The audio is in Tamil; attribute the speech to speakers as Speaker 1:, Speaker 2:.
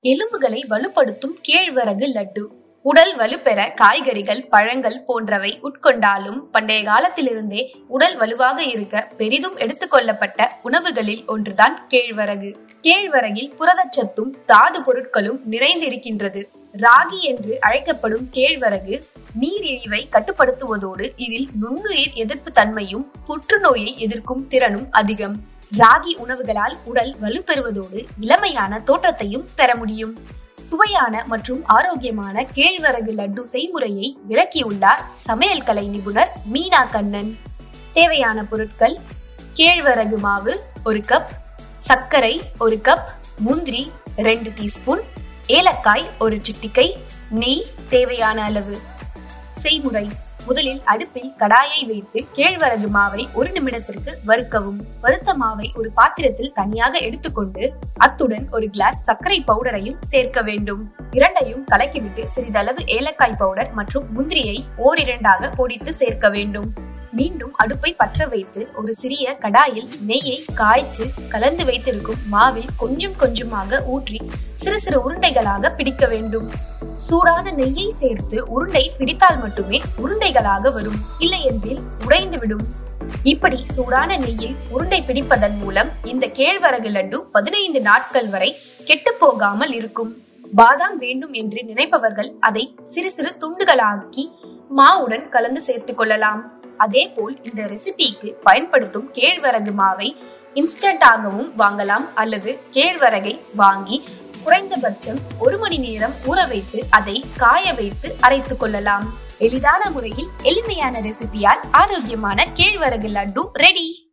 Speaker 1: எலும்புகளை வலுப்படுத்தும் கேழ்வரகு லட்டு. உடல் வலுப்பெற காய்கறிகள் பழங்கள் போன்றவை உட்கொண்டாலும் பண்டைய காலத்திலிருந்தே உடல் வலுவாக இருக்க பெரிதும் எடுத்துக்கொள்ளப்பட்ட உணவுகளில் ஒன்றுதான் கேழ்வரகு. கேழ்வரகில் புரதச்சத்தும் தாது பொருட்களும் நிறைந்திருக்கின்றது. ராகி என்று அழைக்கப்படும் கேழ்வரகு நீரிழிவை கட்டுப்படுத்துவதோடு இதில் நுண்ணுயிர் எதிர்ப்பு தன்மையும் புற்றுநோயை எதிர்க்கும் திறனும் அதிகம். ராகி உணவுகளால் உடல் வலுப்பெறுவதோடு இளமையான தோற்றத்தையும் பெற முடியும். சுவையான மற்றும் ஆரோக்கியமான கேழ்வரகு லட்டு செய்முறையை விளக்கியுள்ளார் சமையல் கலை நிபுணர் மீனா கண்ணன். தேவையான பொருட்கள் கேழ்வரகு மாவு ஒரு கப் சர்க்கரை ஒரு கப் முந்திரி ரெண்டு டீஸ்பூன் ஏலக்காய் ஒரு சிட்டிக்கை நெய் தேவையான அளவு. செய்முறை முதலில் அடுப்பில் கடாயை வைத்து கேழ்வரகு மாவை ஒரு நிமிடத்திற்கு வறுக்கவும். வறுத்த மாவை ஒரு பாத்திரத்தில் தனியாக எடுத்துக்கொண்டு அத்துடன் ஒரு கிளாஸ் சர்க்கரை பவுடரையும் சேர்க்க வேண்டும். இரண்டையும் கலக்கிவிட்டு சிறிதளவு ஏலக்காய் பவுடர் மற்றும் முந்திரியை ஓரிரண்டாக பொடித்து சேர்க்க வேண்டும். மீண்டும் அடுப்பை பற்ற வைத்து ஒரு சிறிய கடாயில் நெய்யை காய்ச்சி கலந்து வைத்திருக்கும் மாவில் கொஞ்சம் கொஞ்சமாக ஊற்றி சிறு சிறு உருண்டைகளாக பிடிக்க வேண்டும். சூடான நெய்யை சேர்த்து உருண்டை பிடித்தால் மட்டுமே உருண்டைகளாக வரும். இல்லை என்றில் உடைந்து விடும் இப்படி சூடான நெய்யில் உருண்டை பிடிப்பதன் மூலம் இந்த கேழ்வரகு லட்டு பதினைந்து நாட்கள் வரை கெட்டு போகாமல் இருக்கும். பாதாம் வேண்டும் என்று நினைப்பவர்கள் அதை சிறு சிறு துண்டுகளாக்கி மாவுடன் கலந்து சேர்த்துக் கொள்ளலாம். அதே போல் இந்த ரெசிபிக்கு பயன்படுத்தும் கேழ்வரகு மாவை இன்ஸ்டன்டாகவும் வாங்கலாம் அல்லது கேழ்வரகை வாங்கி குறைந்தபட்சம் ஒரு மணி நேரம் ஊற வைத்து அதை காய வைத்து அரைத்துக் கொள்ளலாம். எளிதான முறையில் எளிமையான ரெசிபியால் ஆரோக்கியமான கேழ்வரகு லட்டு ரெடி